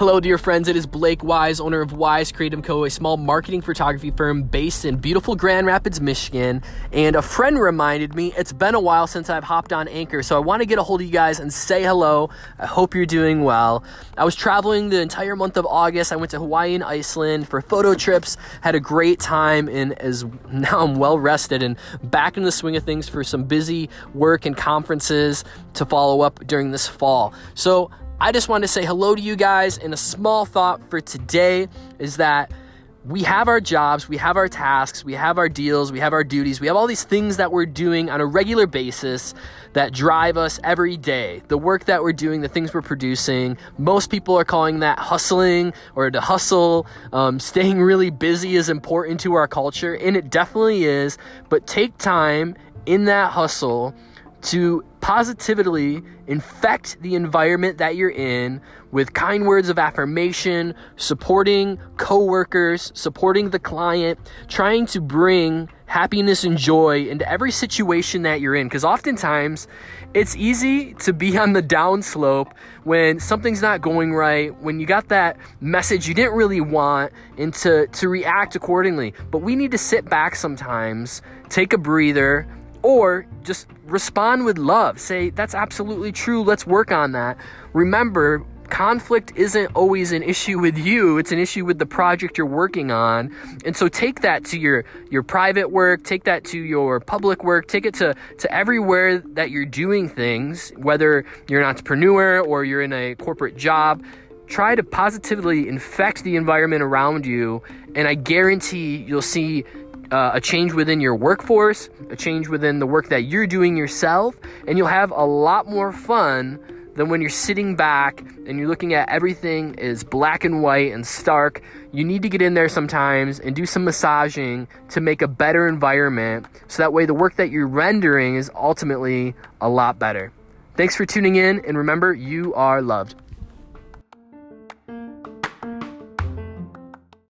Hello, dear friends. It is Blake Wise, owner of Wise Creative Co., a small marketing photography firm based in beautiful Grand Rapids, Michigan. And a friend reminded me it's been a while since I've hopped on Anchor, so I want to get a hold of you guys and say hello. I hope you're doing well. I was traveling the entire month of August. I went to Hawaii and Iceland for photo trips, had a great time, and as now I'm well rested and back in the swing of things for some busy work and conferences to follow up during this fall. So I just wanted to say hello to you guys. And a small thought for today is that we have our jobs, we have our tasks, we have our deals, we have our duties, we have all these things that we're doing on a regular basis that drive us every day. The work that we're doing, the things we're producing. Most people are calling that hustling or to hustle. Um, staying really busy is important to our culture, and it definitely is. But take time in that hustle to positively infect the environment that you're in with kind words of affirmation, supporting coworkers, supporting the client, trying to bring happiness and joy into every situation that you're in because oftentimes it's easy to be on the downslope when something's not going right, when you got that message you didn't really want and to to react accordingly. But we need to sit back sometimes, take a breather, or just respond with love. Say, that's absolutely true. Let's work on that. Remember, conflict isn't always an issue with you it's an issue with the project you're working on and so take that to your your private work take that to your public work take it to to everywhere that you're doing things whether you're an entrepreneur or you're in a corporate job try to positively infect the environment around you and i guarantee you'll see uh, a change within your workforce, a change within the work that you're doing yourself, and you'll have a lot more fun than when you're sitting back and you're looking at everything is black and white and stark. You need to get in there sometimes and do some massaging to make a better environment so that way the work that you're rendering is ultimately a lot better. Thanks for tuning in, and remember, you are loved.